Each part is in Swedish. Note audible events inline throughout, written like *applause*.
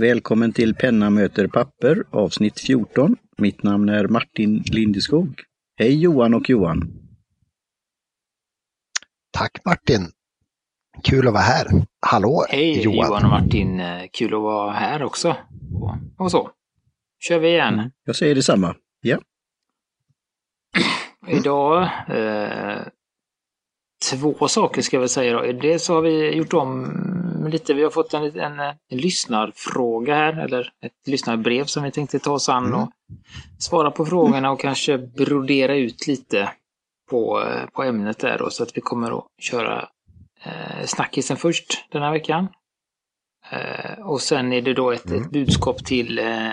Välkommen till Penna möter papper avsnitt 14. Mitt namn är Martin Lindeskog. Hej Johan och Johan! Tack Martin! Kul att vara här. Hallå Hej Johan! Johan och Martin, kul att vara här också. Och, så. Kör vi igen. Mm. Jag säger detsamma. Ja. *clears throat* Idag, eh, två saker ska vi säga då. Dels så har vi gjort om lite, vi har fått en, en, en lyssnarfråga här, eller ett lyssnarbrev som vi tänkte ta oss an Mm. och svara på frågorna och kanske brodera ut lite på, eh, på ämnet där då, så att vi kommer att köra eh, snackisen först den här veckan. Eh, och sen är det då ett, Mm. ett budskap till eh,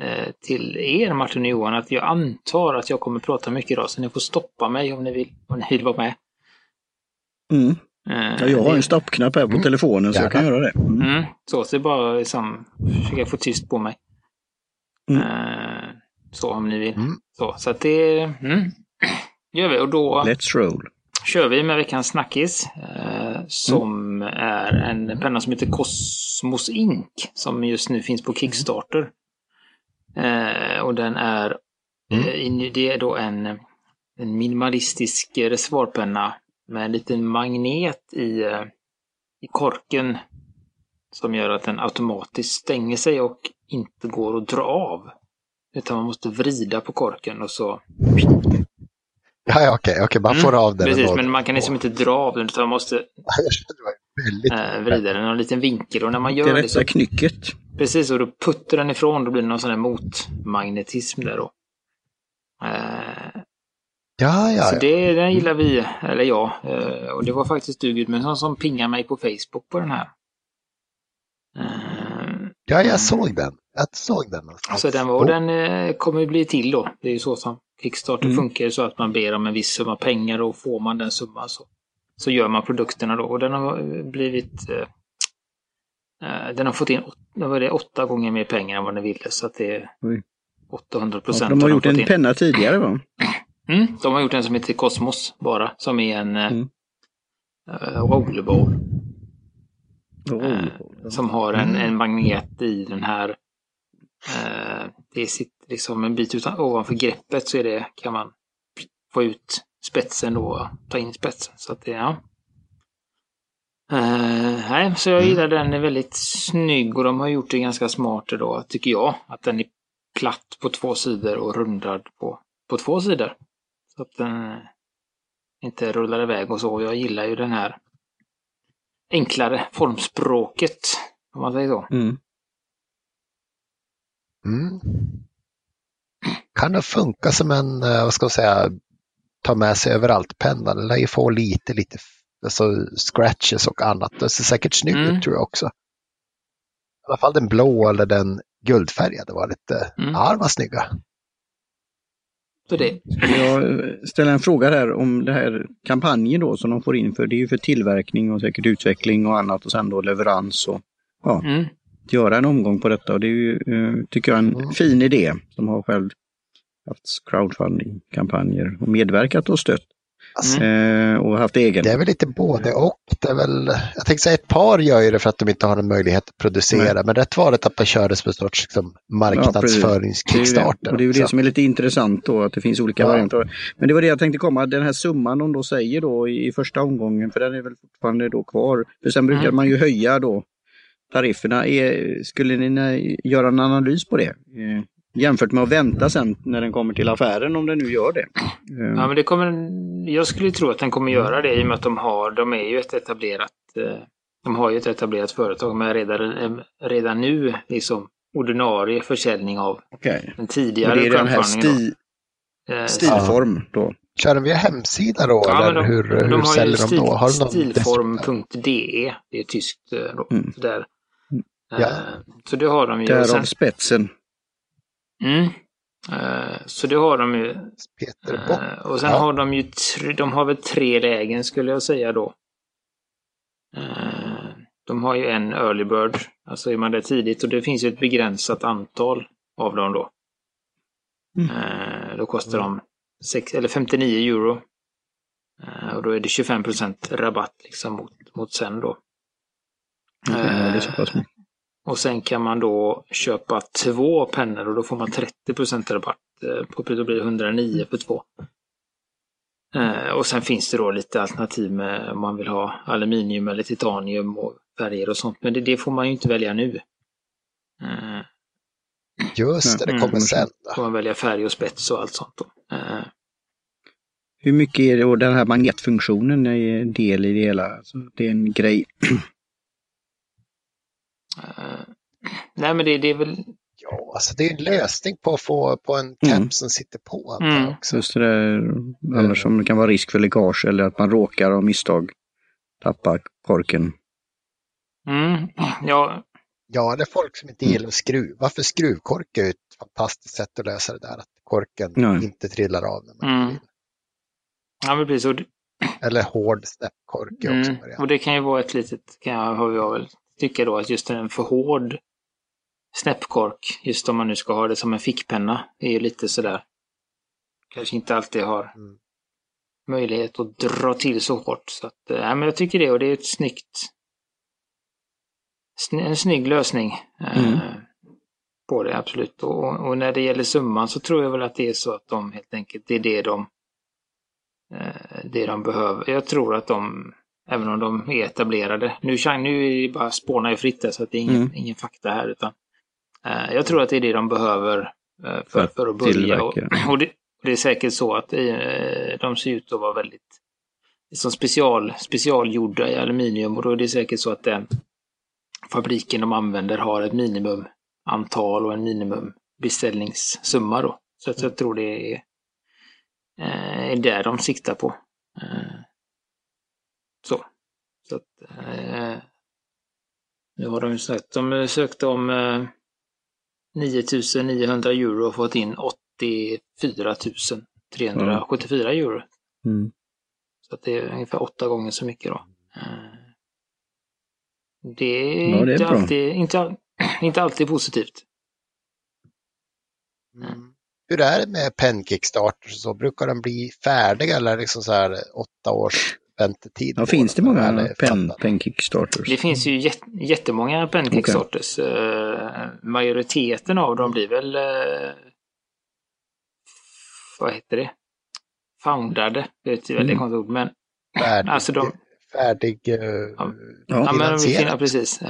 eh, till er Martin och Johan att jag antar att jag kommer prata mycket idag så ni får stoppa mig om ni vill, om ni vill vara med. Mm. Eh, Ja, jag har en stoppknapp här på Mm. telefonen så jag kan göra det. Mm. Mm, så, så det är bara liksom försöka få tyst på mig. Mm. Eh, så om ni vill. Mm. Så, så att det mm, *clears throat* gör vi. Och då Let's roll. kör vi med veckans snackis. Eh, som är en penna som heter Cosmos Ink. Som just nu finns på Kickstarter. Eh, och den är, Mm. eh, det är då en, en minimalistisk reservoarpenna med en liten magnet i, eh, i korken som gör att den automatiskt stänger sig och inte går att dra av. Utan man måste vrida på korken och så... Ja, ja, okej, okej, man får av den Mm. Precis, men man kan liksom inte dra av den utan man måste *laughs* Det var väldigt... eh, vrida den i en liten vinkel. Och när man Det gör det rätta så... knycket. Precis, och då puttar den ifrån. Då blir det någon sån här motmagnetism där då. Eh, Ja, ja, Så ja. det den gillar vi, eller jag. Eh, Och det var faktiskt du Gudmundsson som pingade mig på Facebook på den här. Eh, ja, jag såg den. Jag såg den någonstans. Så den, var, och den eh, kommer ju bli till då. Det är ju så som Kickstarter Mm. funkar, så att man ber om en viss summa pengar och får man den summan så, så gör man produkterna då. Och den har blivit... Den har fått in var det, åtta gånger mer pengar än vad den ville, så att det är Oj. 800 Ja, procent. de har gjort en penna tidigare va? *clears throat* Mm, de har gjort en som heter Cosmos bara, som är en eh, Mm. eh, rollerball. Oh. Eh, som har en, Mm. en magnet i den här. Eh, det sitter liksom en bit utan, ovanför greppet så är det, kan man få ut spetsen då och ta in spetsen. Så att det, ja. Eh, nej, så jag Mm. gillar den, är väldigt snygg och de har gjort det ganska smart då, tycker jag. Att den är platt på två sidor och rundad på, på två sidor. Så att den inte rullar iväg och så. Jag gillar ju den här enklare formspråket, om man säger så. Mm. Mm. Kan det funka som en, eh, vad ska man säga, ta med sig överallt-penna? Den lär ju få lite, lite alltså scratches och annat. Det ser säkert snyggt Mm. ut tror jag också. I alla fall den blå eller den guldfärgade var lite, Mm. ja de var snygga. Så det, Jag ställer en fråga här om det här kampanjen då som de får in för. Det är ju för tillverkning och säkert utveckling och annat och sen då leverans och ja, mm, göra en omgång på detta. Och det är ju, eh, tycker jag, en Mm. fin idé som har själv haft crowdfunding-kampanjer och medverkat och stött. Alltså, Eh, och haft egen. Det är väl lite både och. Det är väl, jag tänkte säga ett par gör ju det för att de inte har en möjlighet att producera. Nej. Men rätt var det att man körde som en sorts liksom, marknadsföringskickstarter. Det är ju det, och det, är ju det som är lite intressant då, att det finns olika Ja. varianter. Men det var det jag tänkte komma, den här summan de då säger då i, första omgången, för den är väl fortfarande då kvar. För sen brukar Mm. man ju höja då tarifferna. Är, skulle ni göra en analys på det? Jämfört med att vänta sen när den kommer till affären, om den nu gör det. Ja men det kommer, jag skulle tro att den kommer göra det i och med att de har, de är ju ett etablerat, eh, de har ju ett etablerat företag med redan, redan nu liksom ordinarie försäljning av Okej. den tidigare det är den här sti. Eh, stilform då. Kör de via hemsida då Ja, men eller de, hur, de hur säljer de stil, då? Har de stilform.de, det är tyskt eh, då. Mm. Där. Ja. Så det har de ju. Därav sen, spetsen. Mm, Eh, så det har de ju. Peter Bock? Eh, och sen Ja. har de ju tre, de har väl tre lägen skulle jag säga då. Eh, de har ju en early bird, alltså är man där tidigt och det finns ju ett begränsat antal av dem då. Mm. Då kostar de sex, eller 59 euro. Och då är det 25 rabatt liksom mot, mot sen då. Ja, det är så pass mycket. Och sen kan man då köpa två pennor och då får man 30 rabatt. Eh, på då blir det 109 för två. Eh, och sen finns det då lite alternativ med om man vill ha aluminium eller titanium och färger och sånt. Men det, det får man ju inte välja nu. Eh, Just det, det Mm. kommer sen. får man välja färg och spets och allt sånt. Då. Eh, Hur mycket är det, och den här magnetfunktionen är en del i det hela? Alltså, det är en grej. Eh, *clears throat* nej men det, det är väl Ja, alltså det är en lösning på att få på en cap Mm. som sitter på. Mm. Också. Just det där, annars som det kan vara risk för läckage eller att man råkar av misstag tappa korken. Mm, *clears throat* ja, Ja, det är folk som inte gillar att skruva, för skruvkork är ju ett fantastiskt sätt att lösa det där, att korken Nej. inte trillar av när man Mm. vill. ja men precis. Eller hård snäppkork också mm, variant. och det kan ju vara ett litet, kan jag, har jag väl tycka då, att just en för hård snäppkork, just om man nu ska ha det som en fickpenna, är ju lite sådär. Kanske inte alltid har Mm. möjlighet att dra till så hårt. Så att, ja, men jag tycker det och det är ett snyggt sn- en snygg lösning eh, Mm. på det, absolut. Och, och när det gäller summan så tror jag väl att det är så att de helt enkelt, det är det de eh, det de behöver. Jag tror att de, även om de är etablerade, nu, nu är det bara spånar ju fritt där, så att det är ingen, Mm. ingen fakta här. utan eh, Jag tror att det är det de behöver eh, för, för att börja. Och, *clears throat* och det, det är säkert så att eh, de ser ut att vara väldigt som special, specialgjorda i aluminium och då är det säkert så att den fabriken de använder har ett minimumantal och en minimum beställningssumma då. Så att jag tror det är, eh, är där de siktar på. Så. så att, eh, nu har de ju sagt, de sökte om eh, 9900 euro och fått in 84 374 euro. Mm. Så att det är ungefär åtta gånger så mycket då. Eh, Det är, Ja, det är inte, bra. alltid, inte, *clears throat* inte alltid positivt. Mm. Hur är det med pen-kickstarters och så? Brukar de bli färdiga eller liksom så här åtta års väntetid? Ja, finns det många pen, pen kickstarters? Det finns ju jät, jättemånga pen kickstarters. Eh, majoriteten av dem blir väl eh, vad heter det? Foundade. Det är ett väldigt Mm. konstigt ord. Men Färdig, alltså de, färdig eh, Ja. Ja, men de finns, ja, precis.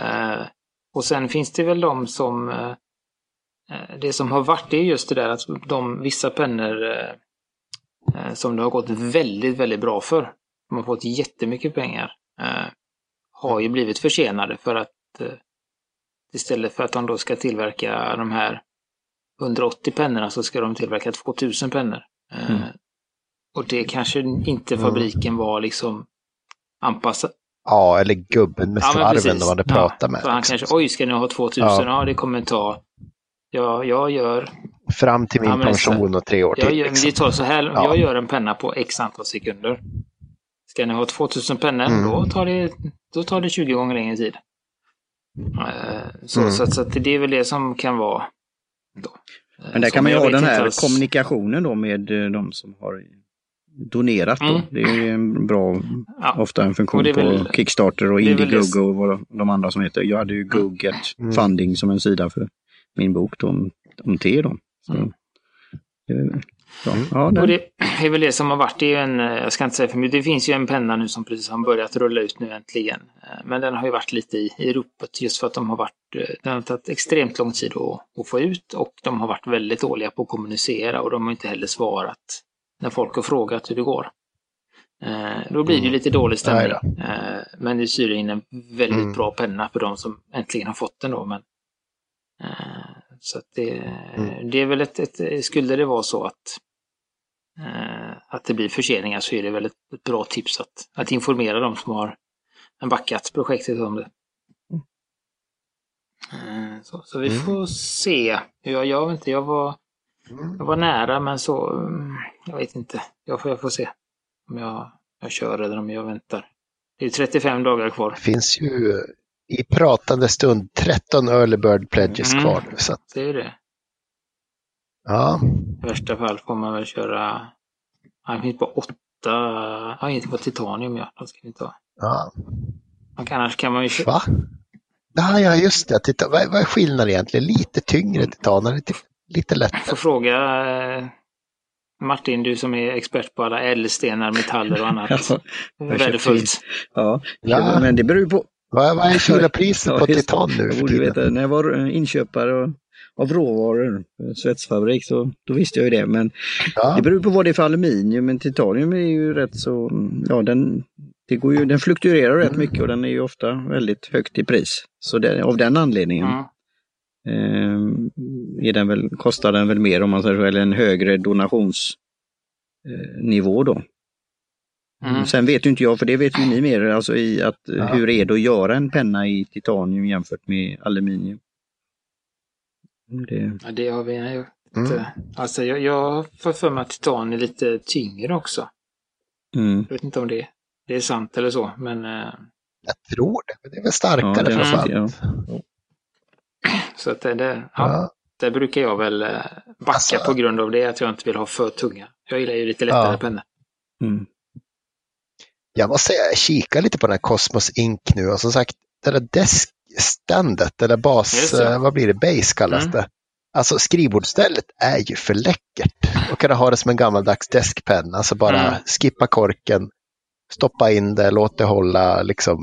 Och sen finns det väl de som... Det som har varit det är just det där att de vissa pennor som det har gått väldigt, väldigt bra för. De har fått jättemycket pengar. Eh, har ju blivit försenade för att eh, istället för att de då ska tillverka de här 180 pennorna så ska de tillverka 2000 pennor. Eh, Mm. Och det kanske inte fabriken var liksom anpassad Ja, eller gubben med Ja, svarven precis. de hade Ja, pratat med. Så han liksom. kanske, oj ska ni ha 2000? Ja. Ja, det kommer ta, ja, jag gör, Fram till min Ja, pension och tre år jag till. gör, liksom. det tar så här, Ja. jag gör en penna på x antal sekunder. Ska ni ha 2000 pennor, Mm. då, tar det, då tar det 20 gånger längre tid. Eh, Så, Mm. så, att- så att det är väl det som kan vara. Då. Eh, Men där så kan man ju ha den här alls- kommunikationen då med eh, de som har donerat. Då. Mm. Det är ju en bra, Ja. ofta en funktion väl- på Kickstarter och Indiegogo och vad de andra som heter. Jag hade ju Goget Mm. Funding som en sida för min bok då, om, om te. Då. Så, Mm. Mm. ja, Och det är väl det som har varit. Det, är ju en, jag ska inte säga för mycket. Det finns ju en penna nu som precis har börjat rulla ut nu äntligen. Men den har ju varit lite i, i ropet just för att de har varit, den har tagit extremt lång tid att, att få ut och de har varit väldigt dåliga på att kommunicera och de har inte heller svarat när folk har frågat hur det går. Eh, Då blir det Mm. lite dålig stämning. Eh, Men det syr in en väldigt Mm. bra penna för de som äntligen har fått den då. Men, eh, så det, Mm. det är väl ett, ett, skulle det vara så att eh, att det blir förseningar så är det väl ett, ett bra tips att, att informera de som har backat projektet om det. Eh, Så, så vi Mm. får se. Jag, jag vet inte, jag var, Mm. jag var nära men så, mm, jag vet inte. Jag får, jag får se om jag, jag kör eller om jag väntar. Det är 35 dagar kvar. Det finns ju i pratande stund 13 early bird pledges Mm. kvar nu. Så att, Det är det. ja, I värsta fall får man väl köra, det finns bara åtta, ja inte på titanium ja, de ska vi inte ha. ja. Kan, annars kan man ju köra, Va? Ja, ja just det. Titta, vad, vad är skillnaden egentligen? Lite tyngre titan, eller lite, lite Jag lättare? får fråga eh, Martin, du som är expert på alla ädelstenar, metaller och annat. *laughs* Ja, Värdefullt. ja. Ja. men det beror ju på. Vad, vad är *laughs* kilopriset Ja, på titan nu för tiden? veta, när jag var inköpare av- råvaror, eh, svetsfabrik, så då visste jag ju det. Men Ja. det beror på vad det är för aluminium. Men titanium är ju rätt så, ja den, det går ju, den fluktuerar rätt mycket och den är ju ofta väldigt högt i pris. Så det, av den anledningen Mm. eh, är den väl, kostar den väl mer om man säger så, eller en högre donationsnivå eh, då. Mm. Sen vet ju inte jag, för det vet ju ni mer, alltså i att Ja. hur är det att göra en penna i titanium jämfört med aluminium? Det, Ja, det har vi gjort. Mm. Alltså, jag, jag får för mig att titan är lite tyngre också. mm. Jag vet inte om det, det är sant eller så, men eh, Jag tror det, men det är väl starkare Ja, det är framför allt. ja. så att det, det, ja, Ja. där brukar jag väl eh, backa Alltså- på grund av det, att jag inte vill ha för tunga. Jag gillar ju lite lättare Ja. pennor. Mm. Jag måste kikar lite på den här Cosmos Ink nu och som sagt, det där deskständet, eller bas, eh, vad blir det, base kallas Mm. det. Alltså skrivbordsstället är ju för läckert. Och kunna ha det som en gammaldags deskpenna, alltså bara Mm. skippa korken, stoppa in det, låt det hålla, liksom,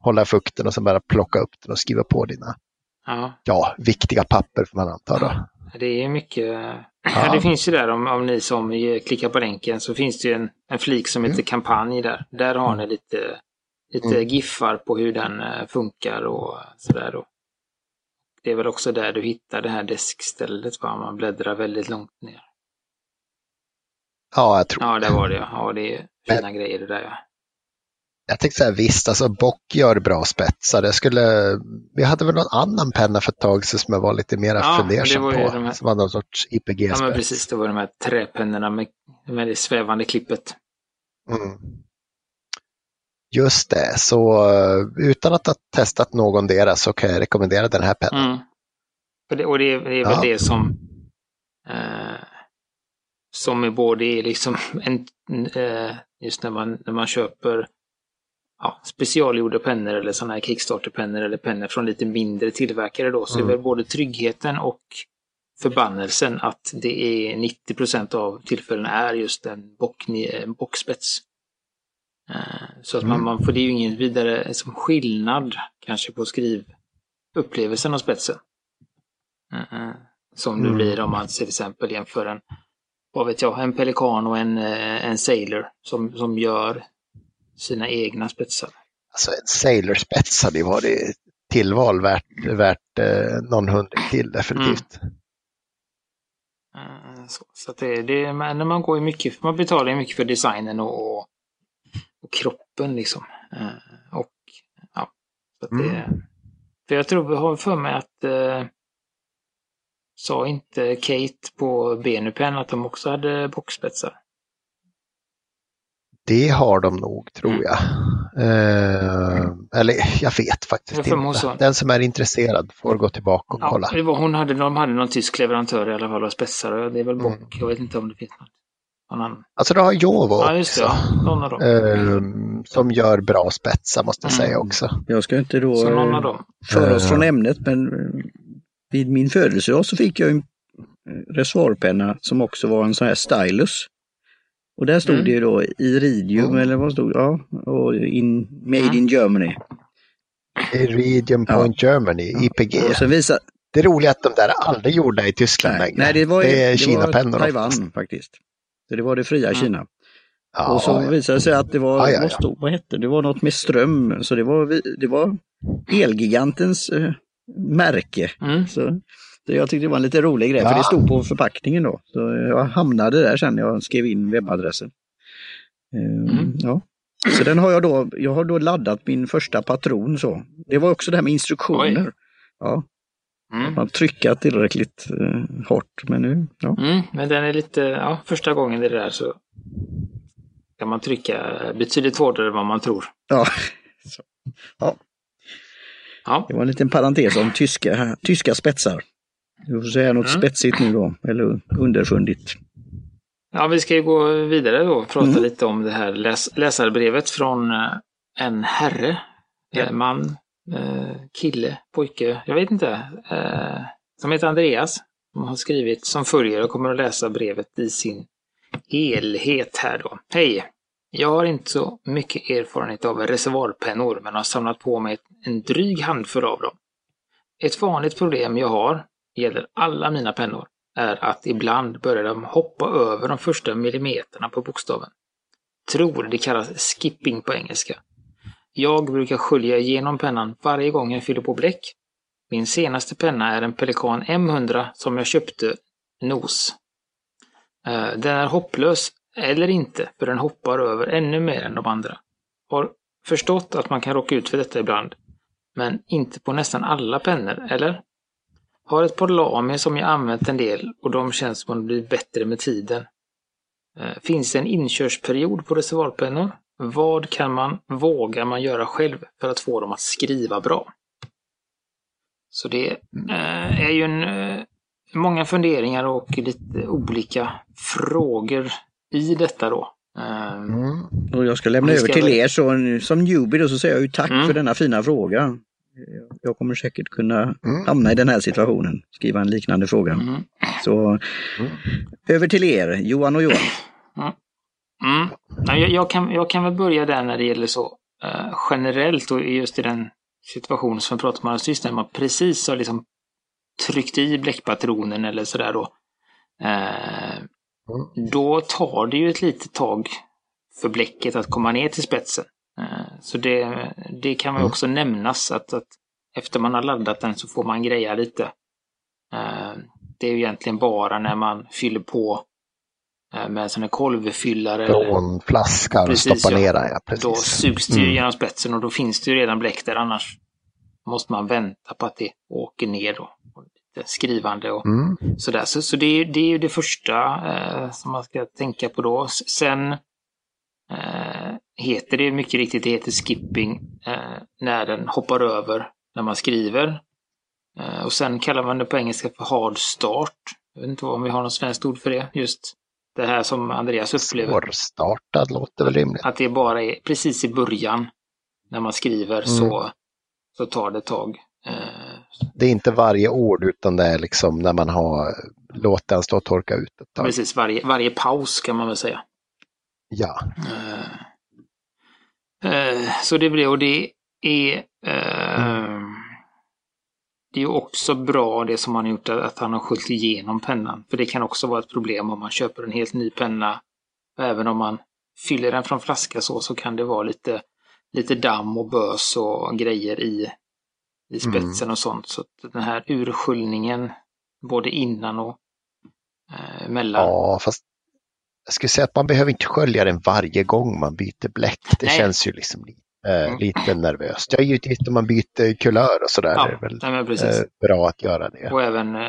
hålla fukten och sen bara plocka upp den och skriva på dina, Ja, ja, viktiga papper får man anta då. Det är mycket. Ja. *laughs* Det finns ju där, om, om ni som klickar på länken, så finns det ju en, en flik som heter kampanj där. Där har ni lite, lite Mm. giffar på hur den eh, funkar och sådär. då. Det är väl också där du hittar det här deskstället, va? man bläddrar väldigt långt ner. Ja, jag tror Ja, där var det ja. Ja, det är fina grejer det där ja. Jag tänkte säga visst, alltså Bock gör bra spetsar. Jag skulle, vi hade väl någon annan penna för ett tag sedan som jag var lite mer Ja, fundersam på. här- Som var någon sorts Ja, men IPG-spets. precis. Det var de här träpennorna med, med det svävande klippet. Mm. Just det, så eh, utan att ha testat någon deras så kan jag rekommendera den här pennan. Mm. Och det, och det, är- det är väl Ja. det som eh, som är både liksom en, eh, just när man, när man köper ja, specialgjorda pennor eller sådana här Kickstarter-pennor eller pennor från lite mindre tillverkare då, så Mm. är väl både tryggheten och förbannelsen att det är 90% av tillfällena är just en bock, en bockspets. Eh, Så att man, Mm. man får, det ju ingen vidare som skillnad kanske på skrivupplevelsen av spetsen. Eh, eh, Som det Mm. blir om man till exempel jämför en, vad vet jag, en pelikan och en, en sailor som, som gör sina egna spetsar. Alltså en Sailor-spets hade ju varit tillval värt, värt eh, någon hundring till definitivt. Eh, Så, så det, det, men man går mycket, man betalar ju mycket för designen och, och, och kroppen liksom. Eh, Och ja, så det, Mm. för jag tror vi har för mig att eh, sa inte Kate på Benupen att de också hade bockspetsar? Det har de nog, tror Mm. jag. Eh, eller jag vet faktiskt Jag inte. Den som är intresserad får gå tillbaka och Ja, kolla. det var, hon hade, de hade någon tysk leverantör i alla fall av spetsar och det är väl bock. Mm. Jag vet inte om det finns något. någon annan. Alltså du har Jovo Ja, just det. också. Ja. Någon av dem. eh, som gör bra spetsar måste jag Mm. säga också. Jag ska inte då Så eh, föra oss Eh. från ämnet, men vid min födelsedag så fick jag en reservoarpenna som också var en sån här stylus. Och där stod Mm. det ju då Iridium Mm. eller vad stod det? Ja, och in, Made in Germany. Iridium Ja. Point Germany, IPG. Och sen visa, Det är roligt att de där är aldrig gjorda i Tyskland nej, längre. nej, det var, det är Kina-pennor Taiwan oftast. faktiskt. Så det var det fria Mm. Kina. Ja, och så ja. visade det sig att det var, Ja, ja, ja. Vad, stod, vad hette det? Var något med ström. Så det var, det var Elgigantens eh, märke. Mm. Så, så jag tyckte det var en lite rolig grej, för Ja. det stod på förpackningen då. Så jag hamnade där sen när jag skrev in webbadressen. Ehm, Mm. ja. Så den har jag då, jag har då laddat min första patron så. Det var också det här med instruktioner. Oj. Ja, Mm. man trycka tillräckligt eh, hårt. Men nu, ja. Mm, men den är lite, ja, första gången det är där så kan man trycka betydligt hårdare än vad man tror. ja. *laughs* Så. ja. Ja, Det var en liten parentes om tyska, tyska spetsar. Du får säga något Mm. spetsigt nu då, eller underfundigt. ja vi ska ju gå vidare då och prata Mm. lite om det här läs läsarbrevet från eh, en herre, Ja. en man, eh, kille, pojke, jag vet inte, eh, som heter Andreas. Som har skrivit som följer och kommer att läsa brevet i sin helhet här då. Hej! Jag har inte så mycket erfarenhet av reservoarpennor men har samlat på mig en dryg handfull av dem. Ett vanligt problem jag har, gäller alla mina pennor, är att ibland börjar de hoppa över de första millimeterna på bokstaven. Tror det kallas skipping på engelska. Jag brukar skölja igenom pennan varje gång jag fyller på bläck. Min senaste penna är en Pelikan M100 som jag köpte nos. Eh, den är hopplös, eller inte, för den hoppar över ännu mer än de andra. Har förstått att man kan råka ut för detta ibland, men inte på nästan alla pennor, eller? Har ett par Lamy som jag använt en del och de känns som att de blir bättre med tiden. Eh, finns det en inkörsperiod på reservoarpennor? Vad kan man, vågar man göra själv för att få dem att skriva bra? Så det eh, är ju en, eh, många funderingar och lite olika frågor i detta då. Mm. Och jag ska lämna över ska till väl- er så som newbie då så säger jag ju tack Mm. för denna fina fråga. Jag kommer säkert kunna Mm. hamna i den här situationen, skriva en liknande fråga. mm. Så Mm. över till er, Johan och Johan. Mm. Ja, Jag, jag, kan, jag kan väl börja där när det gäller så eh, generellt och just i den situationen som vi pratade om alldeles nyss, när man precis har liksom tryckt i bläckpatronen eller sådär då. Eh, då tar det ju ett litet tag för bläcket att komma ner till spetsen. Så det, det kan väl Mm. också nämnas att, att efter man har laddat den så får man greja lite. Eh, det är ju egentligen bara när man fyller på eh, med en sån här kolvfyllare. eller- Från flaskan och Precis, stoppa ja. ner den, ja. då sugs det ju Mm. genom spetsen och då finns det ju redan bläck där annars måste man vänta på att det åker ner då. Och lite skrivande och Mm. sådär. Så, så det, är, det är ju det första eh, som man ska tänka på då. Sen eh, heter det mycket riktigt, det heter skipping eh, när den hoppar över när man skriver. Eh, och sen kallar man det på engelska för hard start. Jag vet inte om vi har något svenskt ord för det. Just det här som Andreas upplever. Svårstartad låter väl rimligt. Att det bara är precis i början när man skriver så, så tar det ett tag. Eh, Det är inte varje ord utan det är liksom när man har låtit den stå och torka ut ett tag. precis, varje, varje paus kan man väl säga. Ja. Eh, eh, så det blir, och det är eh, det är också bra det som han har gjort, att han har sköljt igenom pennan. För det kan också vara ett problem om man köper en helt ny penna. Även om man fyller den från flaska så, så kan det vara lite, lite damm och bös och grejer i, i spetsen och sånt. Så den här ursköljningen, både innan och eh, mellan. ja, fast jag skulle säga att man behöver inte skölja den varje gång man byter bläck. Det Nej. känns ju liksom lite, eh, Mm. lite nervöst. Ja, givetvis om man byter kulör och sådär Ja, är det väl eh, bra att göra det. Och även eh,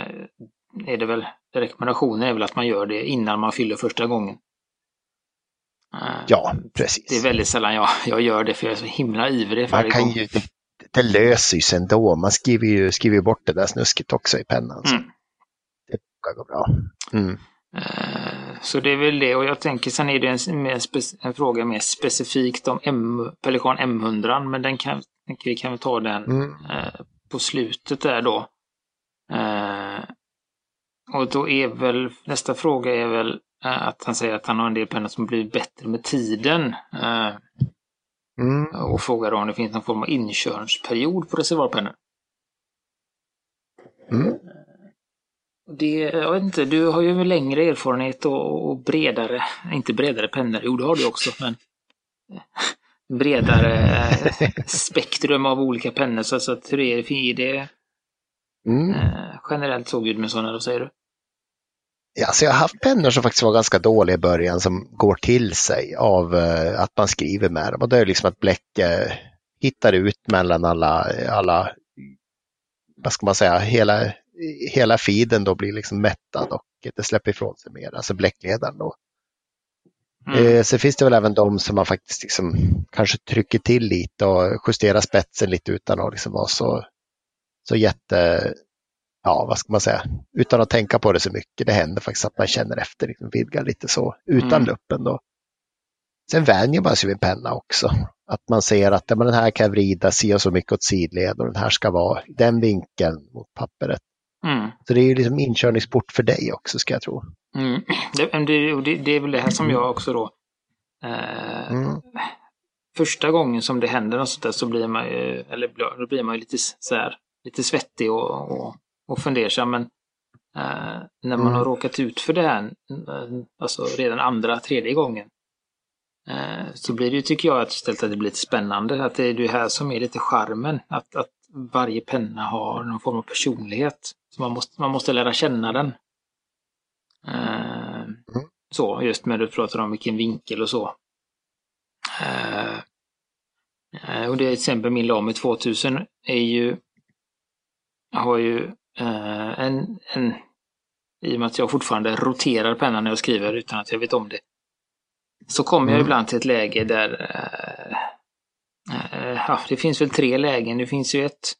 är det väl, rekommendationen är väl att man gör det innan man fyller första gången. Eh, Ja, precis. Det är väldigt sällan jag, jag gör det för jag är så himla ivrig Man kan gång. ju, det, det löser sig ändå. Man skriver ju, skriver bort det där snusket också i pennan. Så Mm. det brukar gå bra. Mm. Så det är väl det och jag tänker sen är det en, mer en fråga mer specifikt om M, Pelikan M100 men den kan, vi kan väl ta den Mm. eh, på slutet där då. Eh, och då är väl nästa fråga är väl eh, att han säger att han har en del pennor som blivit bättre med tiden. Eh, Mm. och frågar då om det finns någon form av inkörningsperiod på reservoarpennor. Mm. Det, jag vet inte, du har ju längre erfarenhet och, och bredare, inte bredare pennor, jo det har du också, men *laughs* bredare eh, *laughs* spektrum av olika pennor. Så, så att hur är det, är det Mm. eh, generellt så Gudmundsson, eller vad säger du? Ja, så jag har haft pennor som faktiskt var ganska dåliga i början som går till sig av eh, att man skriver med dem. Och det är liksom att bläck eh, hittar ut mellan alla, alla, vad ska man säga, hela, hela feeden då blir liksom mättad och det släpper ifrån sig mer, alltså bläckledaren då. Mm. Eh, sen finns det väl även de som man faktiskt liksom kanske trycker till lite och justerar spetsen lite utan att liksom vara så, så jätte, ja vad ska man säga, utan att tänka på det så mycket. Det händer faktiskt att man känner efter, liksom vidgar lite så utan Mm. luppen då. sen vänjer man sig vid penna också. Att man ser att ja, men den här kan jag vrida si och så mycket åt sidled och den här ska vara den vinkeln mot pappret. Mm. Så det är ju liksom inkörningsport för dig också ska jag tro. Mm. Det, det, det, är väl det här som jag också då... Eh, Mm. Första gången som det händer något sånt där så blir man ju, eller då blir man ju lite så här, lite svettig och, och, och fundersam. Men eh, när man Mm. har råkat ut för det här, alltså redan andra, tredje gången, eh, så blir det ju, tycker jag, att istället att det blir lite spännande. Att det är det här som är lite charmen. Att, att varje penna har någon form av personlighet. Så man måste, man måste lära känna den. Eh, Så, just med du pratar om vilken vinkel och så. Eh, eh, och det är till exempel min Lamy 2000 är ju, har ju eh, en, en, i och med att jag fortfarande roterar pennan när jag skriver utan att jag vet om det. Så kommer jag Mm. ibland till ett läge där eh, eh, ja, det finns väl tre lägen. Det finns ju ett,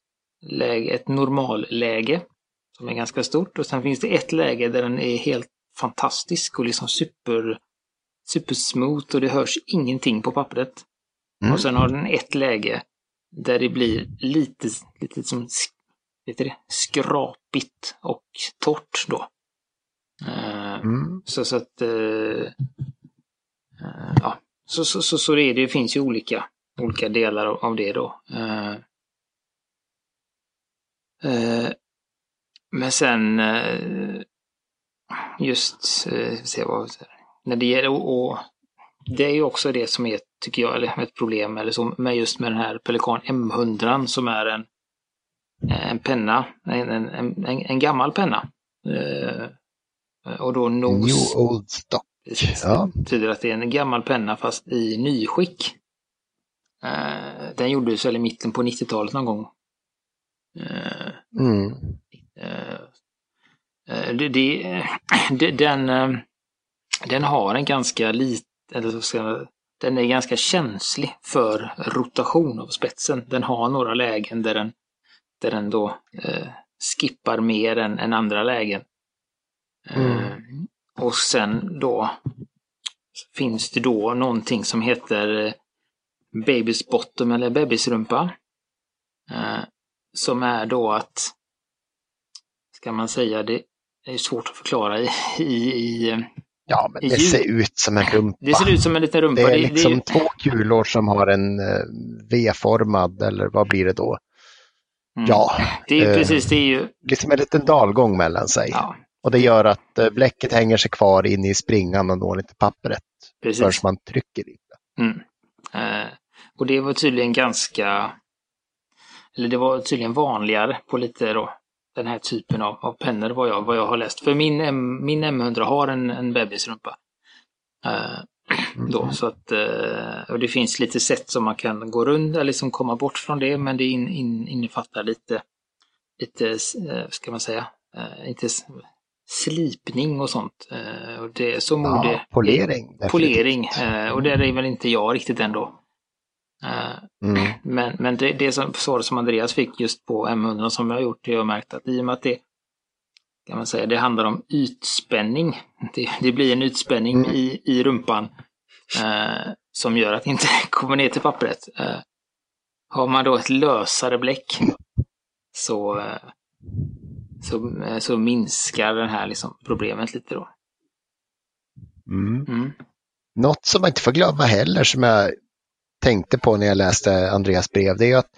läge, ett normalläge som är ganska stort och sen finns det ett läge där den är helt fantastisk och liksom super, supersmooth och det hörs ingenting på pappret. Mm. Och sen har den ett läge där det blir lite, lite som du det, skrapigt och torrt då. Eh, Mm. så, så att... Eh, eh, ja, så, så, så, så det, är, det finns ju olika, olika delar av, av det då. Eh, eh, men sen eh, just, eh, se vad, när det gäller, och, och det är ju också det som är, tycker jag, eller ett problem eller så, med just med den här Pelikan M100 som är en, en penna, en, en, en, en gammal penna. Eh, och då New nos, Old Stock. Ja. Det betyder att det är en gammal penna fast i nyskick. Eh, den gjordes väl i mitten på 90-talet någon gång. Eh, Mm. Eh, eh, det, *clears throat* det, den, eh, den har en ganska liten, eller ska jag, den är ganska känslig för rotation av spetsen. Den har några lägen där den, där den då eh, skippar mer än, än andra lägen. Eh, och sen då finns det då någonting som heter eh, Babys bottom eller bebisrumpa. Eh, som är då att, ska man säga, det är svårt att förklara i, i, Ja, men det ser ut som en rumpa. det ser ut som en liten rumpa. Det är Det- liksom det, två kulor som har en eh, V-formad, eller vad blir det då? mm. Ja, det är eh, precis, det är ju, liksom en liten dalgång mellan sig. ja, Och det gör att eh, bläcket hänger sig kvar inne i springan och når inte pappret förrän precis. man trycker i det. Mm. Eh, och det var tydligen ganska, eller det var tydligen vanligare på lite då, den här typen av, av pennor vad jag, vad jag har läst. För min, M, min M100 har en, en bebisrumpa. Eh, då, så att, eh, och det finns lite sätt som man kan gå runt eller liksom komma bort från det, men det in, in, innefattar lite, lite, eh, ska man säga, inte slipning och sånt. Och det, så Ja, polering. definitivt. polering. Och där är väl inte jag riktigt ändå. Eh, Mm. men men det, det som, svaret som Andreas fick just på M100 som jag har gjort, det har jag märkt att i och med att det kan man säga, det handlar om ytspänning. Det, det blir en ytspänning Mm. i, i rumpan eh, som gör att det inte *laughs* kommer ner till pappret. Eh, har man då ett lösare bläck så, eh, så, eh, så minskar det här liksom problemet lite då. Mm. Mm. Något som man inte får glömma heller som jag tänkte på när jag läste Andreas brev, det är ju att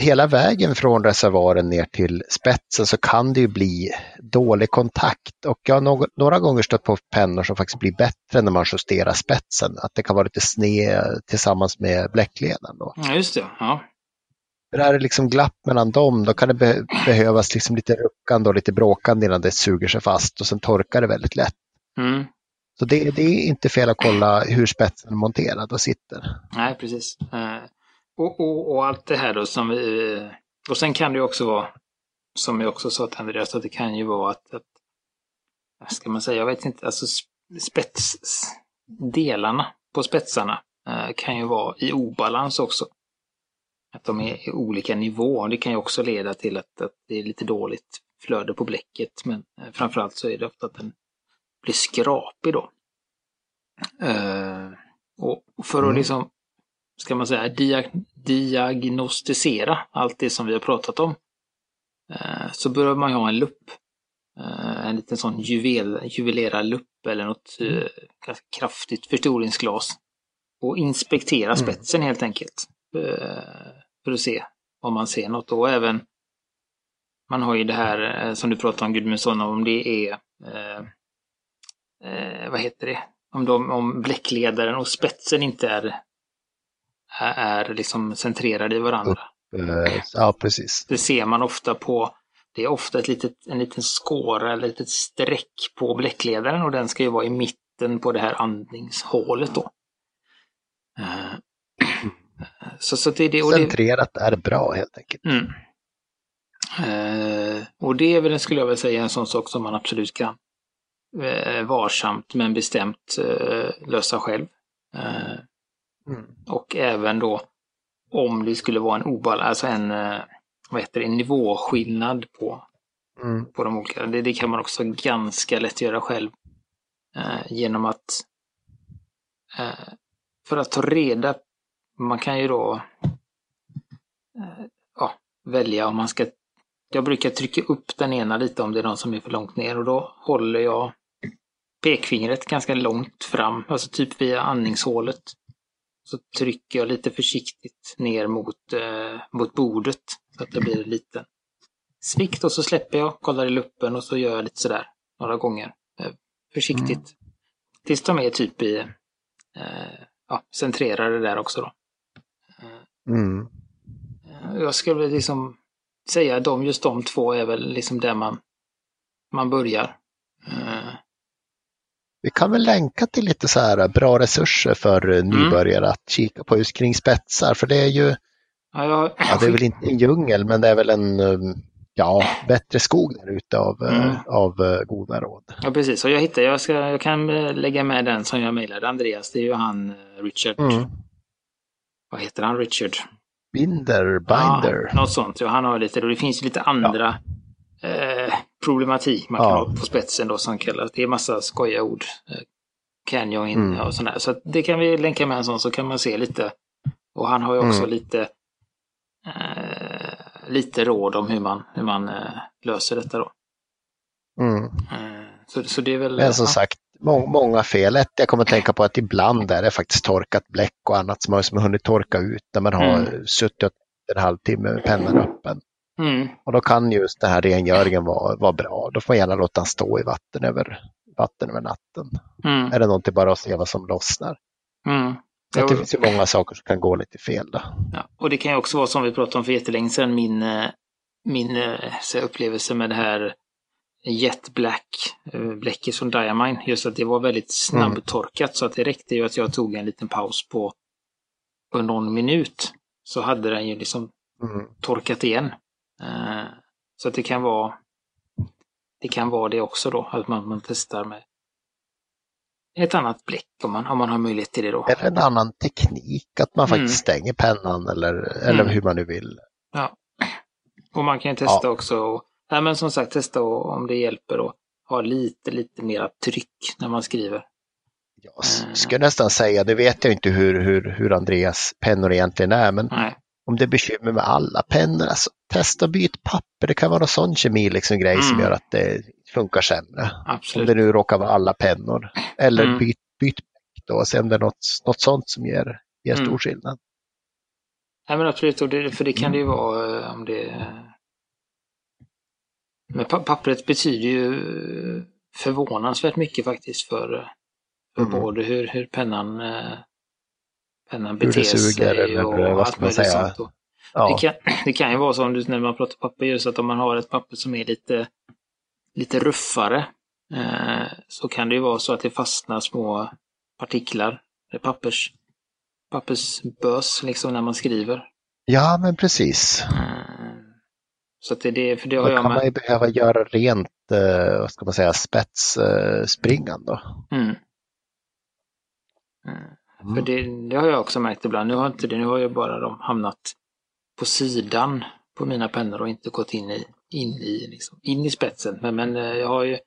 hela vägen från reservoaren ner till spetsen så kan det ju bli dålig kontakt och jag har någ- några gånger stött på pennor som faktiskt blir bättre när man justerar spetsen, att det kan vara lite sned tillsammans med bläckledaren. Då. Ja, just det. Ja. För är det liksom glapp mellan dem, då kan det be- behövas liksom lite ruckande och lite bråkande innan det suger sig fast och sen torkar det väldigt lätt. Mm. Så det, det är inte fel att kolla hur spetsen är monterad och sitter. Nej, precis. Eh, och, och, och allt det här då som vi... Och sen kan det ju också vara, som jag också sa till Andreas, att det kan ju vara att, att vad ska man säga, jag vet inte, alltså spetsdelarna på spetsarna eh, kan ju vara i obalans också. Att de är i olika nivåer. Det kan ju också leda till att, att det är lite dåligt flöde på bläcket, men eh, framförallt så är det ofta att den blir skrapig då. Eh, Och för att Mm. liksom, ska man säga, dia diagnostisera allt det som vi har pratat om, eh, så behöver man ju ha en lupp. Eh, en liten sån juvel, juvelerad lupp eller något ganska kraftigt förstoringsglas. Och inspektera Mm. spetsen helt enkelt. För att se om man ser något. Och även, man har ju det här som du pratade om Gudmundsson, om det är, eh, vad heter det, om, de, om bläckledaren och spetsen inte är, är, liksom centrerade i varandra. Eh, Ja, precis. Det ser man ofta på, det är ofta ett litet, en liten skåra eller ett litet streck på bläckledaren och den ska ju vara i mitten på det här andningshålet då. Eh, *clears throat* Så, så det det. Centrerat är bra helt enkelt. mm. Eh, och det är väl, skulle jag vilja säga, en sån sak som man absolut kan varsamt men bestämt eh, lösa själv. Eh, Mm. och även då om det skulle vara en obalans, alltså en, eh, vad heter det, en nivåskillnad på, Mm. på de olika. Det, det kan man också ganska lätt göra själv. Eh, genom att eh, för att ta reda man kan ju då eh, ja, välja om man ska jag brukar trycka upp den ena lite om det är någon som är för långt ner och då håller jag pekfingret ganska långt fram, alltså typ via andningshålet. Så trycker jag lite försiktigt ner mot, eh, mot bordet så att det blir en liten svikt och så släpper jag, kollar i luppen och så gör jag lite sådär några gånger. Eh, försiktigt. Tills de är typ i, eh, ja, centrerade där också då. Mm. Eh, Jag skulle liksom säga att de, just de två är väl liksom där man, man börjar. Eh, Vi kan väl länka till lite så här bra resurser för Mm. eh, nybörjare att kika på just kring spetsar. För det är ju, ja, jag, ja, det är väl inte en djungel, men det är väl en um, ja, bättre skog där ute av, eh, Mm. av eh, goda råd. Ja, precis. Och jag hittar, jag, ska, jag kan eh, lägga med den som jag mejlade Andreas. Det är ju han eh, Richard. Mm. Vad heter han? Richard? Binder, binder. Ja, något sånt. Ja, han har lite, och det finns lite andra eh, problematik man kan Ja. ha på spetsen då som kallas. Det är massa skojiga ord. Eh, canyon Mm. och sådär. Så det kan vi länka med en sån så kan man se lite. Och han har ju också Mm. lite eh, lite råd om hur man, hur man eh, löser detta då. Mm. Eh, så, så det är väl... Men som ja. sagt, må många fel. Ett, jag kommer att tänka på att ibland är det faktiskt torkat bläck och annat som har, som har hunnit torka ut när man har Mm. suttit en halvtimme med pennan öppen. Mm, Och då kan just den här rengöringen vara, vara bra. Då får man gärna låta den stå i vatten över, vatten över natten. mm, det någonting bara att se vad som lossnar? mm. Jo. det finns ju många saker som kan gå lite fel. Då. Ja, och det kan ju också vara som vi pratade om för jättelänge sedan, min, eh, min eh, så upplevelse med det här Jet Black eh, bläcket från Diamine. Just att det var väldigt snabbtorkat så att det räckte ju att jag tog en liten paus på, på någon minut. Så hade den ju liksom Mm. torkat igen. Eh, Så att det kan vara det kan vara det också då, att man, man testar med ett annat bläck om man, om man har möjlighet till det då. Eller en annan teknik, att man Mm. faktiskt stänger pennan eller, eller Mm. hur man nu vill. Ja. Och man kan ju testa också, och, nej men som sagt testa och, om det hjälper och ha lite, lite mera tryck när man skriver. Jag s- Mm. skulle nästan säga, det vet jag inte hur, hur, hur Andreas pennor egentligen är, men Nej. om det är bekymmer med alla pennor, alltså, testa byt papper. Det kan vara någon sån kemi liksom, grej som Mm. gör att det funkar sämre. Om Absolut. det nu råkar vara alla pennor. Eller Mm. byt, byt då och se om det är något, något sånt som ger, ger stor Mm. skillnad. Nej men absolut, det, för det kan det ju vara eh, om det... Men pa- pappret betyder ju förvånansvärt mycket faktiskt för, eh, för Mm. både hur, hur pennan, eh, pennan Hur beter suger sig eller och vad allt möjligt säga? sånt. Och Ja, Det, kan, *clears throat* det kan ju vara så om du, när man pratar papper just att om man har ett papper som är lite, lite ruffare eh, så kan det ju vara så att det fastnar små partiklar, eh, pappers, pappersbös liksom när man skriver. ja men precis. Eh, så det är det, för det Då har jag kan man med. ju behöva göra rent, eh, vad ska man säga, spetsspringan då. Mm. Eh, För det, det har jag också märkt ibland. Nu har inte det, nu har jag bara de hamnat på sidan på mina pennor och inte gått in i, in i, liksom, in i spetsen. Men, men eh, jag har ju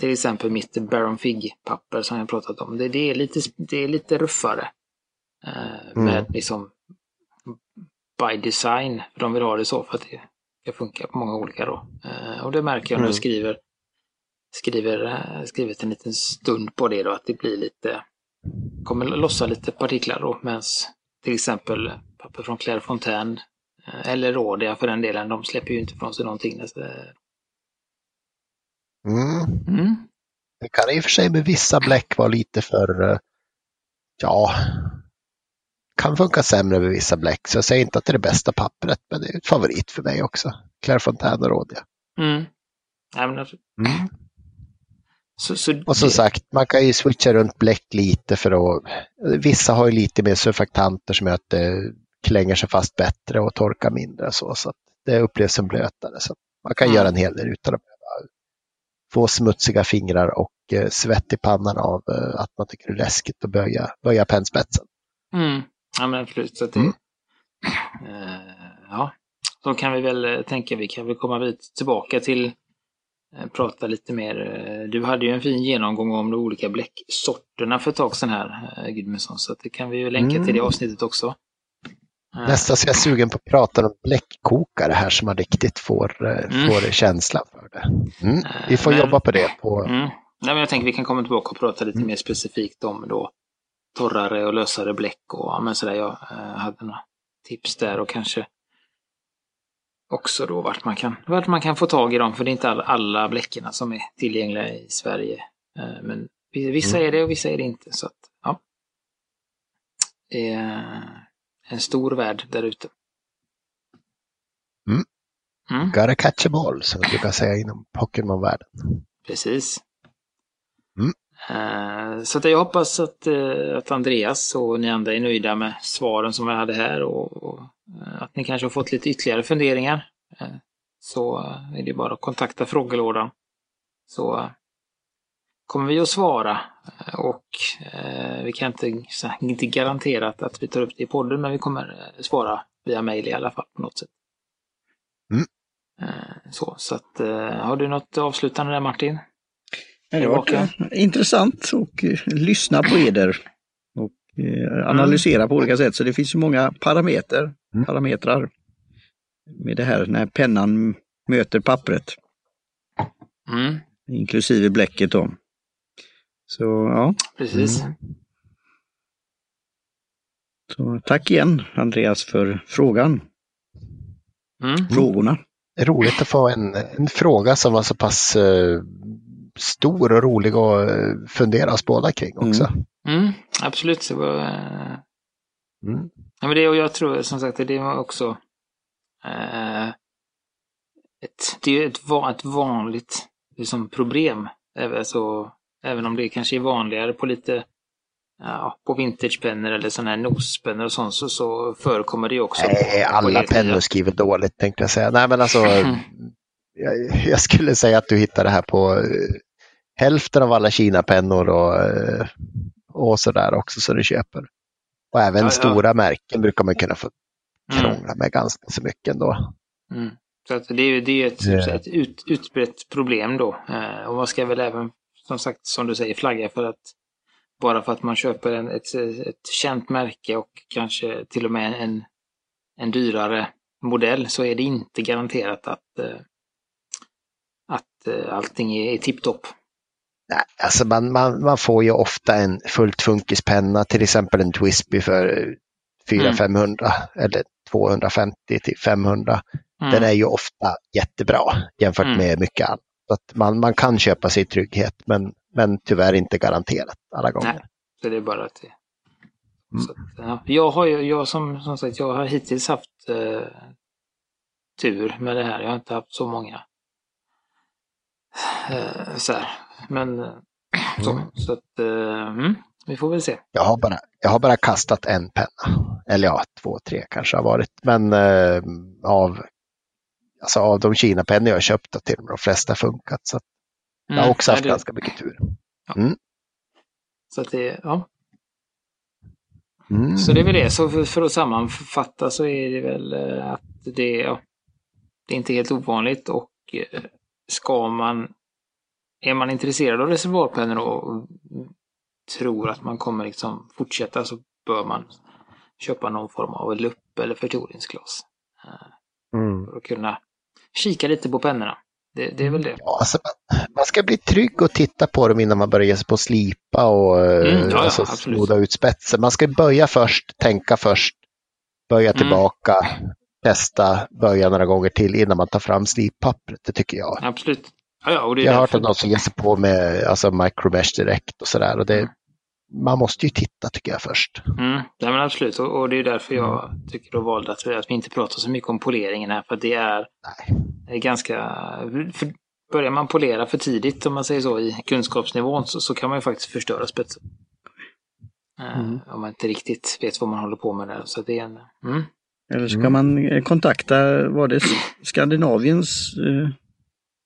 till exempel mitt Baron Fig-papper som jag pratat om. Det, det, är lite, det är lite ruffare. Eh, Mm. Med liksom by design. För de vill ha det så för att det ska funka på många olika då. Eh, och det märker jag när jag Mm. skriver, skriver, eh, skrivit en liten stund på det då, att det blir lite, kommer lossa lite partiklar då, medan till exempel papper från Claire Fontaine eller Rådia för den delen, de släpper ju inte från sig någonting. Mm. Mm. Det kan i och för sig med vissa bläck vara lite för, eh, ja, kan funka sämre med vissa bläck. Så jag säger inte att det är det bästa pappret, men det är ett favorit för mig också. Claire Fontaine och Rådia. Mm. Men alltså, Mm. så, så Och som det- sagt, man kan ju switcha runt bläck lite för att vissa har ju lite mer surfaktanter som gör att det klänger sig fast bättre och torkar mindre så, så att det upplevs som blötare. Så man kan Mm. göra en hel del utan att behöva få smutsiga fingrar och eh, svett i pannan av eh, att man tycker det är läskigt att böja, böja pennspetsen. Mm. Ja, men absolut. Så att det, Mm. eh, ja, då kan vi väl eh, tänka, vi kan väl komma vid, tillbaka till eh, prata lite mer. eh, Du hade ju en fin genomgång om de olika bläcksorterna för ett tag sedan här, Gudmundsson, så det kan vi ju länka Mm. till det avsnittet också. Eh, Nästan så jag är sugen på att prata om bläckkokare här som man riktigt får, eh, Mm. får känsla för det. Mm. Eh, Vi får men- jobba på det. På, Mm. Nej, men jag tänker vi kan komma tillbaka och prata lite Mm. mer specifikt om då torrare och lösare bläck och ja, men sådär. Jag eh, hade några tips där och kanske också då vart man kan, vart man kan få tag i dem. För det är inte alla, alla bläckerna som är tillgängliga i Sverige. Eh, men vissa Mm. är det och vissa är det inte. Så att, ja. Är en stor värld där ute. Mm. Mm. Gotta catch 'em all, som vi brukar säga inom Pokémon-världen. Precis. Mm. Eh, Så att jag hoppas att, eh, att Andreas och ni andra är nöjda med svaren som jag hade här och, och eh, att ni kanske har fått lite ytterligare funderingar. Så är det bara att kontakta frågelådan. Så kommer vi att svara och eh, vi kan inte, inte garantera att, att vi tar upp det i podden men vi kommer eh, svara via mail i alla fall på något sätt. Mm. Eh, Så, så att, eh, har du något avslutande där Martin? Det eh, intressant att eh, lyssna på eder och eh, analysera på olika sätt. Så det finns ju många parametrar, Mm. parametrar med det här när pennan möter pappret, Mm, inklusive bläcket då. Så ja, precis. Mm. så tack igen Andreas för frågan, Mm. frågorna. roligt att få en, en fråga som var så pass eh, stor och rolig att eh, fundera oss båda kring också. Mm, absolut. Det var, eh, Mm. ja, men det, och jag tror som sagt att det var också ett, det är ett, ett vanligt liksom, problem. Även, så, även om det kanske är vanligare på lite ja, på vintagepennor eller sådana här nospennor och sånt så, så förekommer det ju också. på- Nej, på alla nya. pennor skriver dåligt tänkte jag säga. Nej, men alltså, *laughs* jag, jag skulle säga att du hittar det här på eh, hälften av alla Kina-pennor och, eh, och sådär också så du köper. Och även Ja, ja. stora märken brukar man kunna få Mm. krångla med ganska så mycket ändå. Mm. Så att det är ju det är ett, ett ut, utbrett problem då. Eh, och man ska väl även, som sagt, som du säger, flagga för att bara för att man köper en, ett, ett känt märke och kanske till och med en, en dyrare modell så är det inte garanterat att, eh, att eh, allting är, är tipptopp. Nej, alltså man, man, man får ju ofta en fullt funkispenna, till exempel en Twisby för 400-500 eller 250 till 500. Mm. Den är ju ofta jättebra jämfört Mm. med mycket annat. Så att man, man kan köpa sig trygghet men, men tyvärr inte garanterat alla gånger. Nej. Så det är bara att det... Mm. Så ja. Jag har ju, jag som, som sagt, jag har hittills haft eh, tur med det här. Jag har inte haft så många. Eh, så här. Men eh, så, Mm. så att, eh, mm, vi får väl se. Jag, har bara, jag har bara kastat en penna. Eller ja, två, tre kanske har varit. Men eh, av, alltså av de Kina-pennor jag har köpt har till och med de flesta funkat. Så jag har Mm, också haft det- ganska mycket tur. Så att det, ja. Mm. Så det är väl det. Så för, för att sammanfatta så är det väl eh, att det, ja, det är inte helt ovanligt och eh, ska man, är man intresserad av reservoarpennor och tror att man kommer liksom fortsätta så bör man köpa någon form av lupp eller förtoringsglas. Eh, Mm. För att kunna kika lite på pennorna. Det, det är väl det. Ja, alltså, man, ska bli trygg och titta på dem innan man börjar ge sig på att slipa och eh, Mm, ja, ja, alltså, snoda ut spetsen. Man ska böja först, tänka först, böja Mm. tillbaka, testa, böja några gånger till innan man tar fram slippappret. Det tycker jag. Absolut. Ja, ja, Jag har hört om någon som ger sig på med alltså, micromesh direkt och sådär. Och det, man måste ju titta tycker jag först. Mm, ja, men absolut, och, och det är därför jag tycker och valde att vi, att vi inte pratar så mycket om poleringen här, för det är, Nej. är ganska... För börjar man polera för tidigt, om man säger så, i kunskapsnivån så, så kan man ju faktiskt förstöra spetsen. Eh, Mm. Om man inte riktigt vet vad man håller på med där. Så det är en... Mm. Eller ska Mm. man eh, kontakta, var det Skandinaviens eh,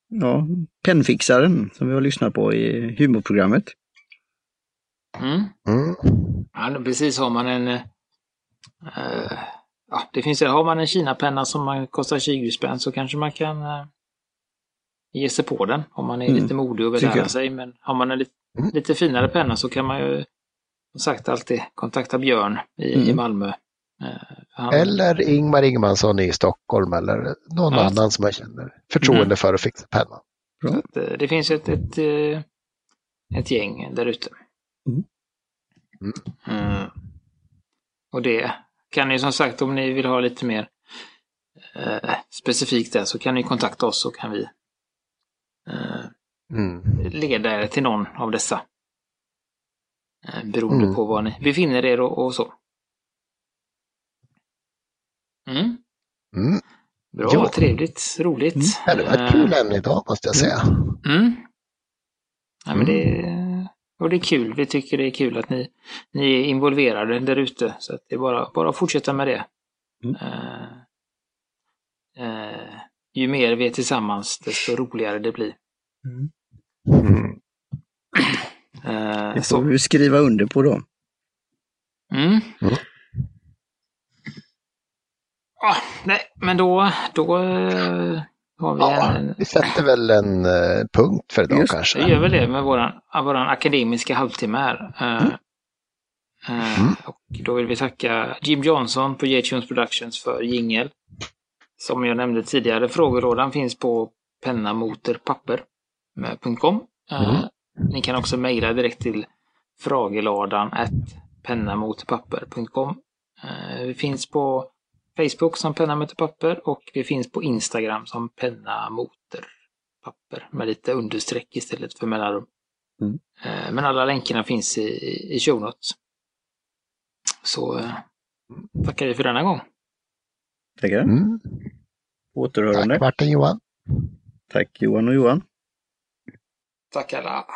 ja, pennfixaren som vi har lyssnat på i humorprogrammet? Mm. Mm. Ja, precis. Har man en... eh, ja, det finns har man en Kina-penna som man kostar 20 spänn så kanske man kan eh, ge sig på den om man är Mm, lite modig och vill lära sig. Men har man en lite, Mm. lite finare penna så kan man ju som sagt alltid kontakta Björn i, i Mm. Malmö. Eh, han, Eller Ingmar Ingmansson i Stockholm eller någon Ja. annan som man känner förtroende för att fixa pennan. Att, eh, det finns ett, ett, eh, ett gäng där ute. Mm. Mm. Och det kan ni som sagt, om ni vill ha lite mer eh, specifikt där, så kan ni kontakta oss så kan vi eh, Mm. leda er till någon av dessa. Eh, beroende Mm. på var ni befinner er och, och så. Mm. Mm. Bra, Ja. trevligt, roligt. Mm. Ja, det var ett Eh, kul ämne idag måste jag säga. Mm. Ja, men det, och det är kul. Vi tycker det är kul att ni, ni är involverade där ute. Så att det är bara, bara att fortsätta med det. Mm. Eh, eh, ju mer vi är tillsammans, desto roligare det blir. Mm. Mm. Eh, Det får så. vi skriva under på då. Mm. Mm. Ah, nej, men då, då eh, har vi Ja, en, vi sätter väl en eh, punkt för idag Just kanske. Vi gör väl det med våran, våran akademiska halvtimme här. Eh, eh, Mm. Och då vill vi tacka Jim Johnson på J-Tunes Productions för jingel. Som jag nämnde tidigare, frågelådan finns på pennamoterpapper.com. Eh, Mm. Ni kan också mejla direkt till frageladan pennamotpapper.com. Eh, Vi finns på Facebook som Penna möter papper och vi finns på Instagram som Penna moter papper med lite understreck istället för mellanrum. Mm. Eh, Men alla länkarna finns i, i show notes. Så eh, tackar vi för denna gång. Tackar. Mm. Återhörande. Tack Martin Johan. Tack Johan och Johan. Tack alla.